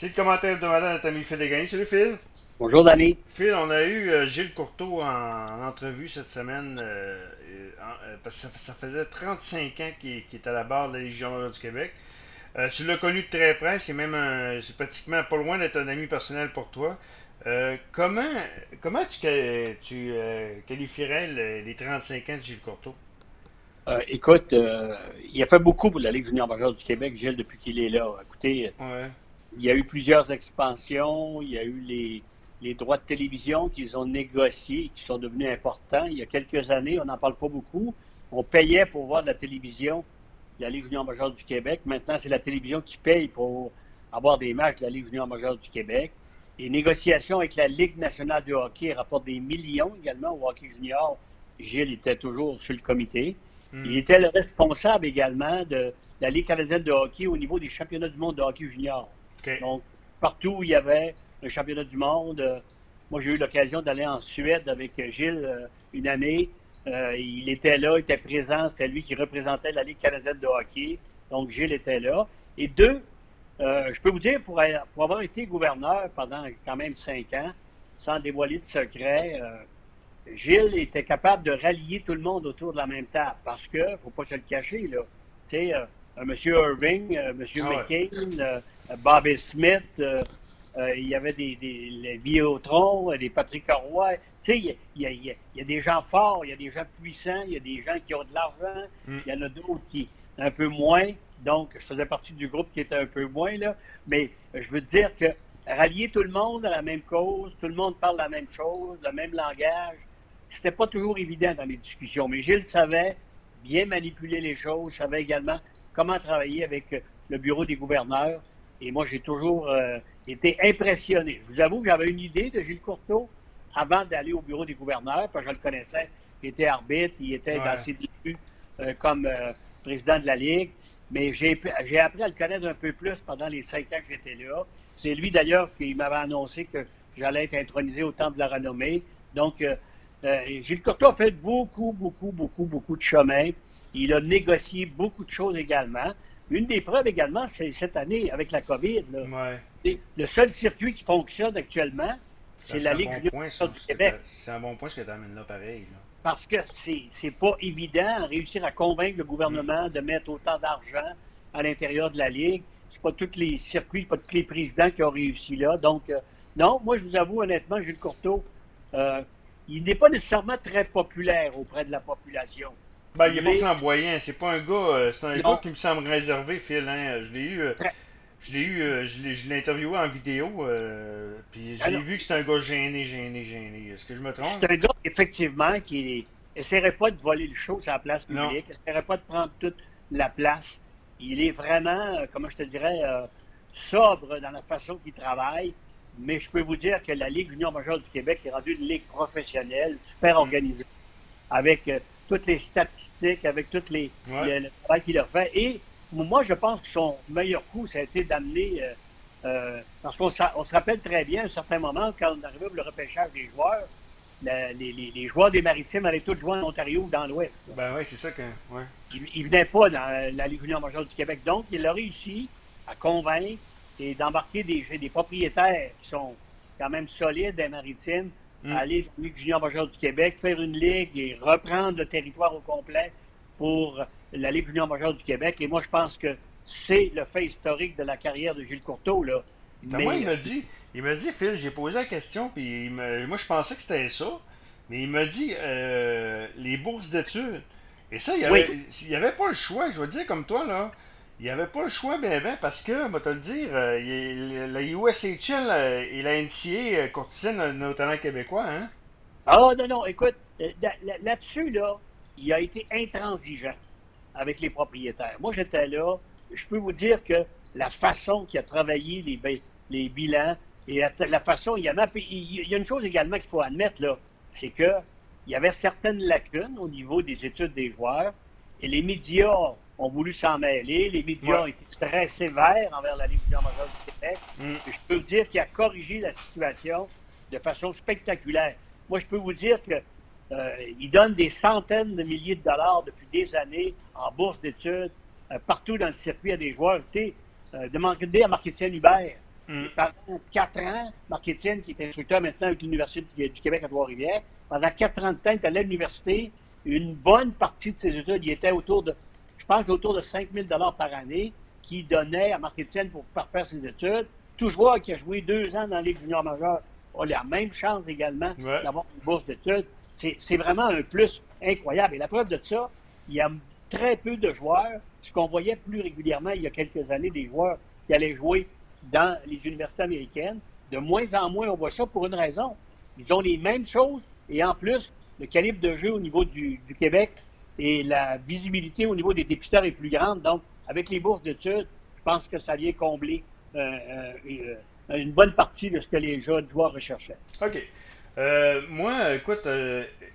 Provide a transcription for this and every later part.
C'est le commentaire de Madame Nathalie Phil Salut Phil. Bonjour Danny. Phil, on a eu euh, Gilles Courteau en, entrevue cette semaine euh, euh, parce que ça, faisait 35 ans qu'il était à la barre de la Légion du Québec. tu l'as connu de très près, c'est même c'est pratiquement pas loin d'être un ami personnel pour toi. comment comment tu, tu qualifierais les 35 ans de Gilles Courteau? écoute, il a fait beaucoup pour la Ligue junior majeure du Québec, Gilles, depuis qu'il est là. Écoutez, il y a eu plusieurs expansions, il y a eu les, les droits de télévision qu'ils ont négociés, qui sont devenus importants. Il y a quelques années, on n'en parle pas beaucoup. On payait pour voir de la télévision de la Ligue junior majeure du Québec. Maintenant, c'est la télévision qui paye pour avoir des matchs de la Ligue junior majeure du Québec. Les négociations avec la Ligue nationale de hockey rapportent des millions également au hockey junior. Gilles était toujours sur le comité. Hmm. Il était le responsable également de la Ligue canadienne de hockey au niveau des championnats du monde de hockey junior. Donc, partout où il y avait le championnat du monde. Euh, moi, j'ai eu l'occasion d'aller en Suède avec Gilles euh, une année. Euh, il était là, il était présent. C'était lui qui représentait la Ligue canadienne de hockey. Donc, Gilles était là. Et deux, je peux vous dire, pour, avoir été gouverneur pendant quand même cinq ans, sans dévoiler de secret, Gilles était capable de rallier tout le monde autour de la même table. Parce que, faut pas se le cacher, là. Tu sais, M. Irving, M. McCain, Bobby Smith, euh, il y avait des, des les des Patrick Roy. Tu sais, il y, a, des gens forts, il y a des gens puissants, il y a des gens qui ont de l'argent, mm. il y en a d'autres qui un peu moins. Donc, je faisais partie du groupe qui était un peu moins, là. Mais je veux dire que rallier tout le monde à la même cause, tout le monde parle la même chose, le même langage, c'était pas toujours évident dans les discussions. Mais Gilles savait bien manipuler les choses, savait également comment travailler avec le bureau des gouverneurs. Et moi, j'ai toujours euh, été impressionné. Je vous avoue que j'avais une idée de Gilles Courteau avant d'aller au bureau des gouverneurs, parce que je le connaissais. Il était arbitre, il était dans ses débuts euh, comme euh, président de la Ligue. Mais j'ai appris à le connaître un peu plus pendant les cinq ans que j'étais là. C'est lui d'ailleurs qui m'avait annoncé que j'allais être intronisé au Temple de la Renommée. Donc, Gilles Courteau a fait beaucoup, beaucoup, beaucoup, beaucoup de chemin. Il a négocié beaucoup de choses également. Une des preuves également, c'est cette année avec la COVID. Le seul circuit qui fonctionne actuellement, c'est la Ligue bon du Québec. C'est un bon point ce que tu amènes là, pareil. Parce que c'est pas évident de réussir à convaincre le gouvernement de mettre autant d'argent à l'intérieur de la Ligue. C'est pas tous les circuits, pas tous les présidents qui ont réussi là. Donc, euh, non, moi, je vous avoue honnêtement, Gilles Courteau, euh, il n'est pas nécessairement très populaire auprès de la population. Ben, il n'est pas flamboyant. C'est pas un gars. Euh, c'est un gars qui me semble réservé, Phil. Hein. Je l'ai eu. Euh, je l'ai eu, euh, je l'ai interviewé en vidéo, puis j'ai vu que c'est un gars gêné, gêné, gêné. Est-ce que je me trompe? C'est un gars, effectivement, qui essaierait pas de voler le show sur la place publique, essaierait pas de prendre toute la place. Il est vraiment, comment je te dirais, sobre dans la façon qu'il travaille. Mais je peux vous dire que la Ligue Union majeure du Québec est rendue une ligue professionnelle, super mm. organisée, avec toutes les statistiques, avec toutes les, le travail qu'il a fait. Et moi, je pense que son meilleur coup, ça a été d'amener, euh, euh, parce qu'on on se rappelle très bien à un certain moment, quand on arrivait pour le repêchage des joueurs, les, les, joueurs des Maritimes allaient tous jouer en Ontario ou dans l'Ouest. Ben oui, c'est ça que. Ouais. Ils ne venaient pas dans la Ligue junior majeure du Québec. Donc, il a réussi à convaincre et d'embarquer des, des propriétaires qui sont quand même solides des Maritimes Mm. aller la Ligue junior majeure du Québec, faire une ligue et reprendre le territoire au complet pour la Ligue junior majeure du Québec. Et moi, je pense que c'est le fait historique de la carrière de Gilles Courteau. Là. Mais, moi, il m'a dit, il m'a dit, Phil, j'ai posé la question, puis moi, je pensais que c'était ça, mais il m'a dit euh, les bourses d'études. Et ça, il n'y avait, avait pas le choix, je veux dire, comme toi, là. Il n'y avait pas le choix, ben, ben, parce que, on va te le dire, euh, la USHL euh, et la NCA euh, courtisanent nos talents québécois, hein? Ah, non, non, écoute, là-dessus, là, il a été intransigeant avec les propriétaires. Moi, j'étais là, je peux vous dire que la façon qu'il a travaillé les, les bilans et la, façon, il y a, il y a une chose également qu'il faut admettre, là, c'est que il y avait certaines lacunes au niveau des études des joueurs et les médias ont voulu s'en mêler. Les médias ont été très sévères envers la Ligue majeure du Québec. Mm. je peux vous dire qu'il a corrigé la situation de façon spectaculaire. Moi, je peux vous dire que euh, il donne des centaines de milliers de dollars depuis des années en bourse d'études, euh, partout dans le circuit à des joueurs. Tu sais, euh, demandez à Marc-Étienne Hubert. Mm. Pendant quatre ans, Marc Etienne, qui est instructeur maintenant avec l'Université du Québec à Trois-Rivières, pendant quatre ans de temps, il était à l'université. Une bonne partie de ses études, il était autour de, pense, autour de 5 000 par année qui donnait à Marc Etienne pour faire ses études. Tout joueur qui a joué deux ans dans la Ligue junior majeure a la même chance également d'avoir une bourse d'études. C'est vraiment un plus incroyable. Et la preuve de ça, il y a très peu de joueurs, ce qu'on voyait plus régulièrement il y a quelques années, des joueurs qui allaient jouer dans les universités américaines. De moins en moins, on voit ça pour une raison. Ils ont les mêmes choses et en plus, le calibre de jeu au niveau du, Québec et la visibilité au niveau des députeurs est plus grande. Donc, avec les bourses d'études, je pense que ça vient combler euh, euh, euh, une bonne partie de ce que les jeunes joueurs recherchaient. OK. Euh, moi, écoute,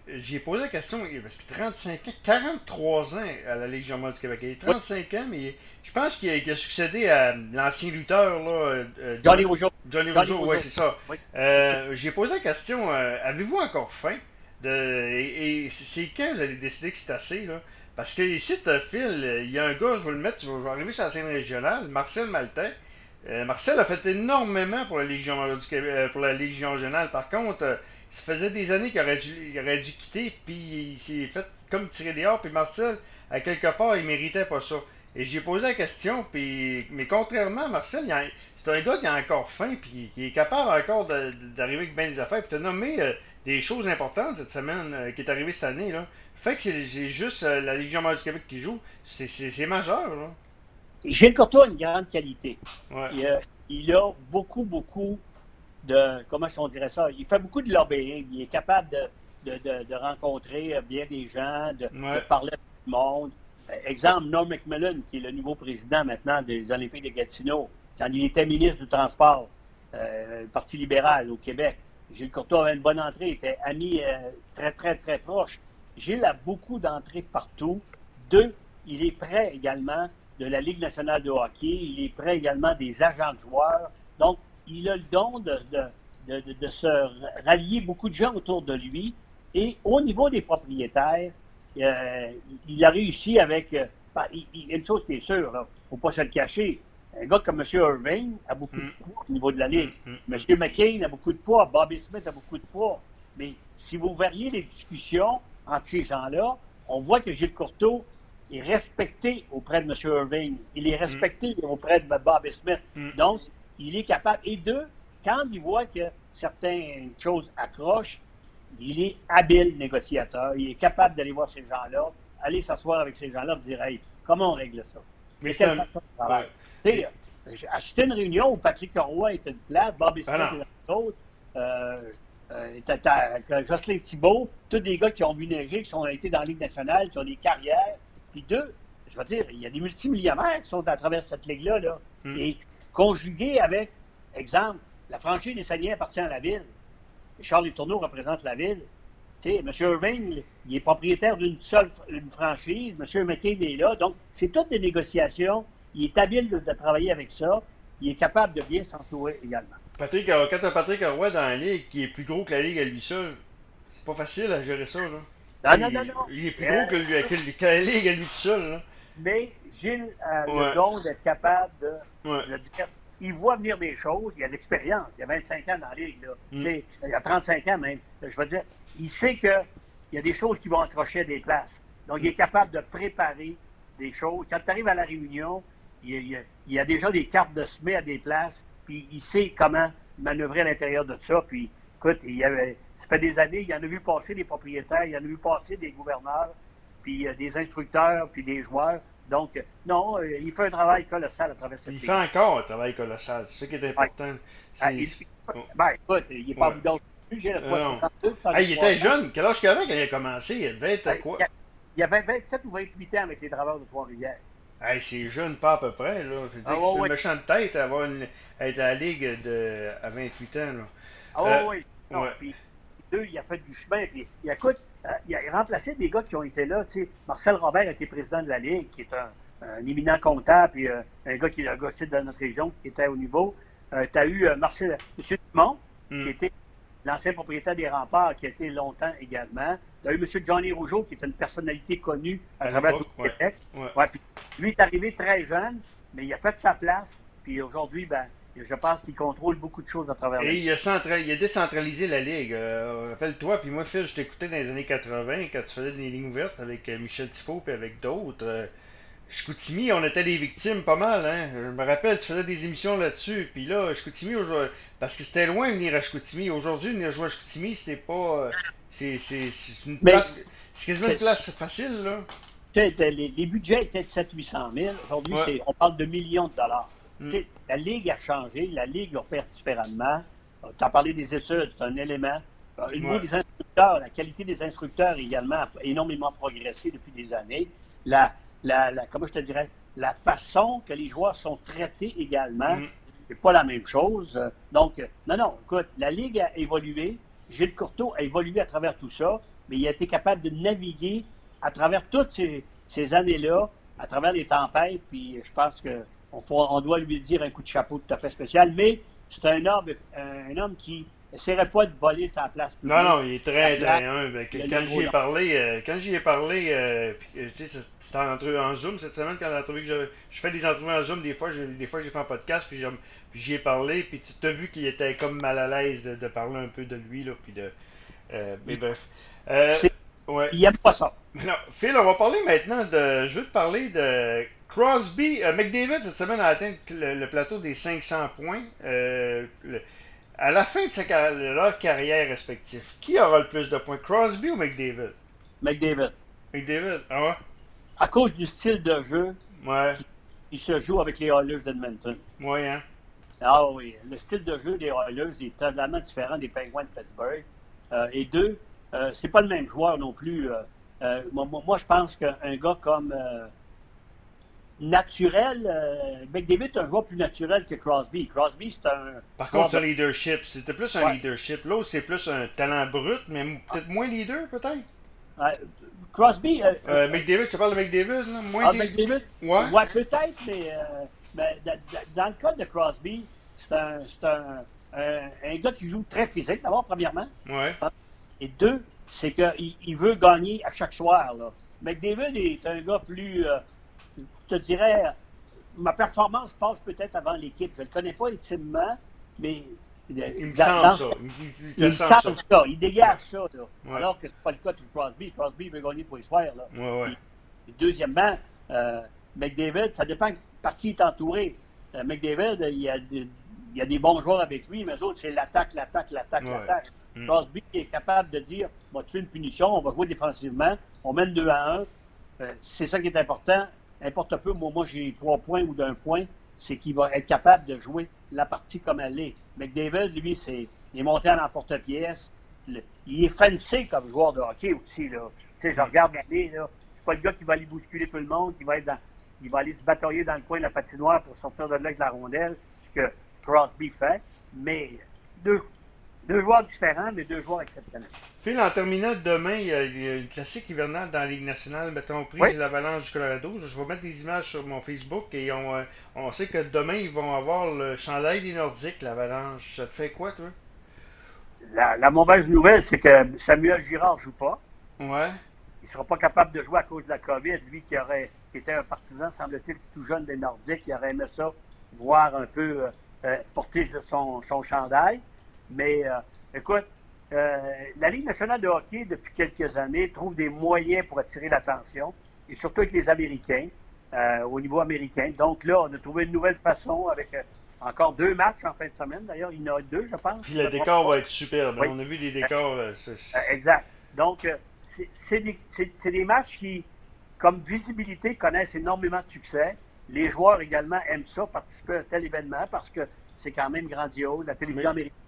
j'ai posé la question, parce que 35 ans, 43 ans à la Légion du Québec. Il a 35 ans, mais je pense qu'il a, succédé à l'ancien lutteur, là, euh, Johnny Rougeau. Johnny Rougeau, oui, c'est ça. j'ai posé la question, avez-vous encore faim? Et, c'est quand vous allez décider que c'est assez, là? Parce que ici, Phil, il y a un gars, je vais le mettre, je vais arriver sur la scène régionale, Marcel Maltais. Marcel a fait énormément pour la Légion du Québec, pour la Légion régionale. Par contre, ça faisait des années qu'il aurait dû, aurait dû quitter, puis il s'est fait comme tirer dehors, puis Marcel, à quelque part, il méritait pas ça. Et j'ai posé la question, puis mais contrairement à Marcel, c'est un gars qui a encore faim, puis qui est capable encore d'arriver avec bien des affaires. Puis tu as nommé euh, des choses importantes cette semaine euh, qui est arrivée cette année. Là. Fait que c'est juste euh, la Légion du Québec qui joue. C'est majeur. Là. Gilles Courtois a une grande qualité. il a beaucoup, beaucoup de, comment on dirait ça, il fait beaucoup de lobbying, il est capable de, de, de, rencontrer bien des gens, de, parler à tout le monde. Exemple, Norm McMillan, qui est le nouveau président maintenant des Olympiques de Gatineau, quand il était ministre du Transport, euh, Parti libéral au Québec. Gilles Courtois avait une bonne entrée, il était ami euh, très, très, très proche. Gilles a beaucoup d'entrées partout. Deux, il est prêt également de la Ligue nationale de hockey, il est prêt également des agents de joueurs. Donc, il a le don de, de, se rallier beaucoup de gens autour de lui. Et au niveau des propriétaires, euh, il a réussi avec. Euh, il, y a une chose qui est sûre, il ne faut pas se le cacher. Un gars comme M. Irving a beaucoup de mm. poids au niveau de la Ligue. M. Mm, mm, McCain a beaucoup de poids. Bobby Smith a beaucoup de poids. Mais si vous verriez les discussions entre ces gens-là, on voit que Gilles Courteau est respecté auprès de M. Irving. Il est respecté auprès de Bobby Smith. Donc, il est capable. Et deux, quand il voit que certaines choses accrochent, il est habile négociateur. Il est capable d'aller voir ces gens-là, aller s'asseoir avec ces gens-là et dire Hey, comment on règle ça? Mais c'est Assister une réunion où Patrick Roy était de place, Bobby ah Smith et les autres, euh, euh, Jocelyn Thibault, tous des gars qui ont vu neiger, qui ont été dans la Ligue nationale, qui ont des carrières. Puis deux, je veux dire, il y a des multimillionnaires qui sont à travers cette ligue-là. Là. Hmm. Et conjugué avec, exemple, la franchise des Saguenay appartient à la ville. Charles Tourneau représente la ville. Tu M. Irving, il est propriétaire d'une seule une franchise. M. McCain est là. Donc, c'est toutes des négociations. Il est habile de, travailler avec ça. Il est capable de bien s'entourer également. Patrick, quand tu as Patrick Roy dans la ligue qui est plus gros que la ligue à lui seul, c'est pas facile à gérer ça. Là. Non, non, non, non. Il est plus gros que, lui, que, la ligue à lui seul. Là. Mais Gilles a le don d'être capable de il voit venir des choses, il a de l'expérience, il a 25 ans dans la ligue, mm. il a 35 ans même. Je veux dire, il sait qu'il y a des choses qui vont accrocher des places. Donc, il est capable de préparer des choses. Quand tu arrives à la réunion, il y, a, déjà des cartes de semer à des places, puis il sait comment manœuvrer à l'intérieur de ça. Puis, écoute, il y avait, ça fait des années, il en a vu passer des propriétaires, il en a vu passer des gouverneurs, puis euh, des instructeurs, puis des joueurs. Donc, non, euh, il fait un travail colossal à travers cette Il fait encore un travail colossal. C'est ce qui est important. Ah, il, ben, écoute, il n'est pas ouais. bout J'ai ah, il était jeune. Quel âge qu'il avait quand il a commencé? Il devait être à quoi? Il avait 27 ou 28 ans avec les travailleurs de Trois-Rivières. Hey, c'est jeune, pas à peu près. Là. Je ah, c'est une méchante tête à avoir une, être à la Ligue de, à 28 ans. Là. Ah euh, oui, oui. Puis, deux, il a fait du chemin. Puis, il, écoute, euh, il a remplacé des gars qui ont été là. Tu sais, Marcel Robert a été président de la Ligue, qui est un, éminent comptable, puis euh, un gars qui est un gars de notre région, qui était au niveau. Tu as eu Marcel, M. Dumont, qui hmm. était l'ancien propriétaire des remparts, qui a été longtemps également. Tu as eu M. Johnny Rougeau, qui est une personnalité connue à, travers tout Québec. Ouais. puis lui est arrivé très jeune, mais il a fait sa place. Puis aujourd'hui, ben, je pense qu'il contrôle beaucoup de choses à travers Et il a, il a décentralisé la Ligue. Euh, rappelle-toi, puis moi, Phil, je t'écoutais dans les années 80 quand tu faisais des lignes ouvertes avec euh, Michel Tifo et avec d'autres. Euh, Chicoutimi, on était des victimes pas mal. Hein? Je me rappelle, tu faisais des émissions là-dessus. Puis là, Chicoutimi, parce que c'était loin de venir à Chicoutimi. Aujourd'hui, venir jouer à Chicoutimi, c'était pas. C'est une place. C'est quasiment une place facile, là. Les, les budgets étaient de 700-800 000. Aujourd'hui, on parle de millions de dollars. Mm. La Ligue a changé, la Ligue opère différemment. Euh, tu as parlé des études, c'est un élément. Euh, des instructeurs, la qualité des instructeurs également a énormément progressé depuis des années. La, la, comment je te dirais, la façon que les joueurs sont traités également, mm. c'est pas la même chose. Donc, non, non, écoute, la Ligue a évolué. Gilles Courteau a évolué à travers tout ça, mais il a été capable de naviguer à travers toutes ces, ces années-là, à travers les tempêtes, puis je pense que on, doit lui dire un coup de chapeau tout à fait spécial, mais c'est un homme, un homme qui n'essaierait pas de voler sa place. Non, non, il est très, très humble. Quand j'y ai parlé, euh, quand j'y ai parlé, euh, euh, c'était en, en Zoom cette semaine, quand que je, je fais des entrevues en Zoom, des fois, des fois j'ai fait un podcast, puis j'y ai parlé, puis tu as vu qu'il était comme mal à l'aise de, parler un peu de lui, là, puis de... mais bref. ouais. Il n'aime pas ça. Non, Phil, on va parler maintenant de... Je veux te parler de Crosby, euh, McDavid, cette semaine, a atteint le, plateau des 500 points. Euh, à la fin de, sa, leur carrière respective, qui aura le plus de points, Crosby ou McDavid? McDavid. McDavid, ah ouais? À cause du style de jeu, ouais. il se joue avec les Oilers d'Edmonton. Oui, hein? Ah oui, le style de jeu des Oilers est totalement différent des Penguins de Pittsburgh. Euh, et deux, c'est pas le même joueur non plus. Moi, moi, je pense qu'un gars comme naturel. Euh, McDavid est un joueur plus naturel que Crosby. Crosby, c'est un. Par contre, son leadership, c'était plus un leadership. L'autre, c'est plus un talent brut, mais peut-être moins leader, peut-être? Crosby. Euh, euh, McDavid, je te parle de McDavid, là. Moins ah, McDavid? Ouais. Ouais, peut-être, mais, mais dans le cas de Crosby, c'est un, un, un, gars qui joue très physique, d'abord, premièrement. Ouais. Et deux, c'est qu'il il veut gagner à chaque soir. Là. McDavid est un gars plus te dirais, ma performance passe peut-être avant l'équipe. Je ne le connais pas intimement, mais. Il me semble ça. Il, me semble ça. Il dégage ça. Alors que ce n'est pas le cas de Crosby. Crosby veut gagner pour les soirs. Là. Ouais, deuxièmement, euh, McDavid, ça dépend par qui il est entouré. Euh, McDavid, il y, a des, il y a des bons joueurs avec lui, mais autres, c'est l'attaque, l'attaque, l'attaque, l'attaque. Mm. Crosby est capable de dire on va tuer une punition, on va jouer défensivement, on mène 2 à 1. Euh, c'est ça qui est important importe peu, moi, moi j'ai trois points ou d'un point, c'est qu'il va être capable de jouer la partie comme elle est. McDavid, lui, c'est, il est monté à l'emporte-pièce. Il est fancy comme joueur de hockey aussi. Là. Tu sais, je regarde aller, là. C'est pas le gars qui va aller bousculer tout le monde, qui va être dans, il va aller se batailler dans le coin de la patinoire pour sortir de là avec la rondelle, ce que Crosby fait. Mais deux, deux joueurs différents, mais deux joueurs exceptionnels. Phil, en terminant, demain, il y, a, une classique hivernale dans la Ligue nationale, mettons, prise de l'Avalanche du Colorado. Je vais mettre des images sur mon Facebook et on, euh, on sait que demain, ils vont avoir le chandail des Nordiques, l'Avalanche. Ça te fait quoi, toi? La, mauvaise nouvelle, c'est que Samuel Girard ne joue pas. Ouais. Il ne sera pas capable de jouer à cause de la COVID. Lui qui aurait qui était un partisan, semble-t-il, tout jeune des Nordiques, il aurait aimé ça, voir un peu euh, euh, porter son, son chandail. Mais euh, écoute, euh, la Ligue nationale de hockey, depuis quelques années, trouve des moyens pour attirer l'attention, et surtout avec les Américains, euh, au niveau américain. Donc là, on a trouvé une nouvelle façon avec encore deux matchs en fin de semaine. D'ailleurs, il y en a deux, je pense. Puis le décor va être superbe. On a vu les décors. exact. Donc, c'est des, des, matchs qui, comme visibilité, connaissent énormément de succès. Les joueurs également aiment ça, participer à un tel événement parce que c'est quand même grandiose. La télévision américaine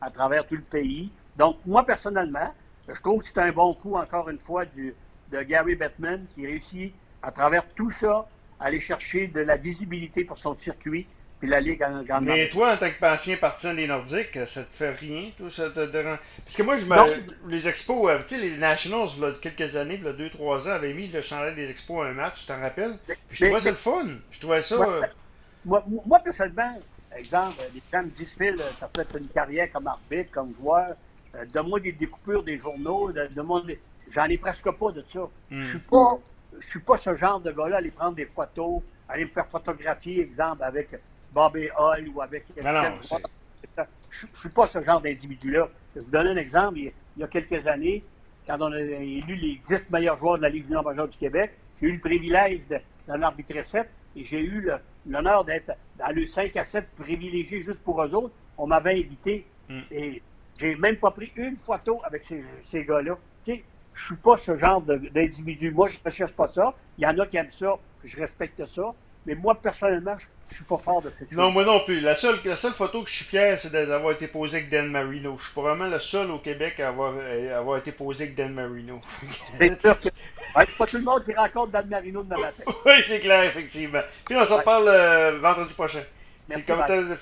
à travers tout le pays. Donc, moi, personnellement, je trouve que c'est un bon coup, encore une fois, du, de Gary Bettman qui réussit, à travers tout ça, à aller chercher de la visibilité pour son circuit, puis la Ligue en grande Mais toi, en tant que patient partisan des Nordiques, ça te fait rien, tout ça te dérange? Parce que moi, je me... les expos, euh, tu sais, les Nationals, il y a quelques années, il y a deux, trois ans, avaient mis le chandail des expos à un match, tu t'en rappelles? Puis je trouvais ça le fun. Je trouvais ça... Euh, moi, moi, personnellement, exemple, les disent, Phil, tu as fait une carrière comme arbitre, comme joueur, euh, donne-moi des découpures des journaux, de, j'en ai presque pas de ça. Je suis hmm. pas je suis pas ce genre de gars-là, aller prendre des photos, aller me faire photographier, exemple, avec Bobby Hall ou avec. Non, non, je ne suis pas ce genre d'individu-là. Je vais vous donner un exemple. Il, y a quelques années, quand on a élu les 10 meilleurs joueurs de la Ligue junior majeure du Québec, j'ai eu le privilège d'en arbitrer 7 et j'ai eu l'honneur d'être dans le 5 à 7 privilégié juste pour eux autres. On m'avait invité mm. et j'ai même pas pris une photo avec ces, ces gars-là. Tu sais, je suis pas ce genre d'individu. Moi, je ne recherche pas ça. Il y en a qui aiment ça, je respecte ça. Mais moi, personnellement, je ne suis pas fort de cette chose. Non, moi non plus. La seule, la seule photo que je suis fier, c'est d'avoir été posé avec Dan Marino. Je suis probablement le seul au Québec à avoir, euh, avoir été posé avec Dan Marino. c'est sûr que. c'est pas tout le monde qui rencontre Dan Marino de matin. oui, c'est clair, effectivement. Puis on s'en reparle euh, vendredi prochain. Le commentaire